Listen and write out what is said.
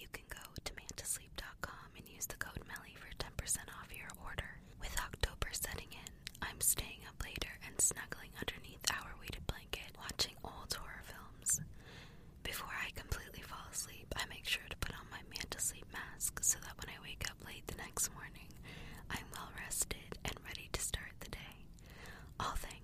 you can go to mantasleep.com and use the code MELI for 10% off your order. With October setting in, I'm staying up later and snuggling underneath our weighted blanket, watching old horror films. Before I completely fall asleep, I make sure to put on my Manta Sleep mask so that when I wake up late the next morning, I'm well rested and ready to start the day. All thanks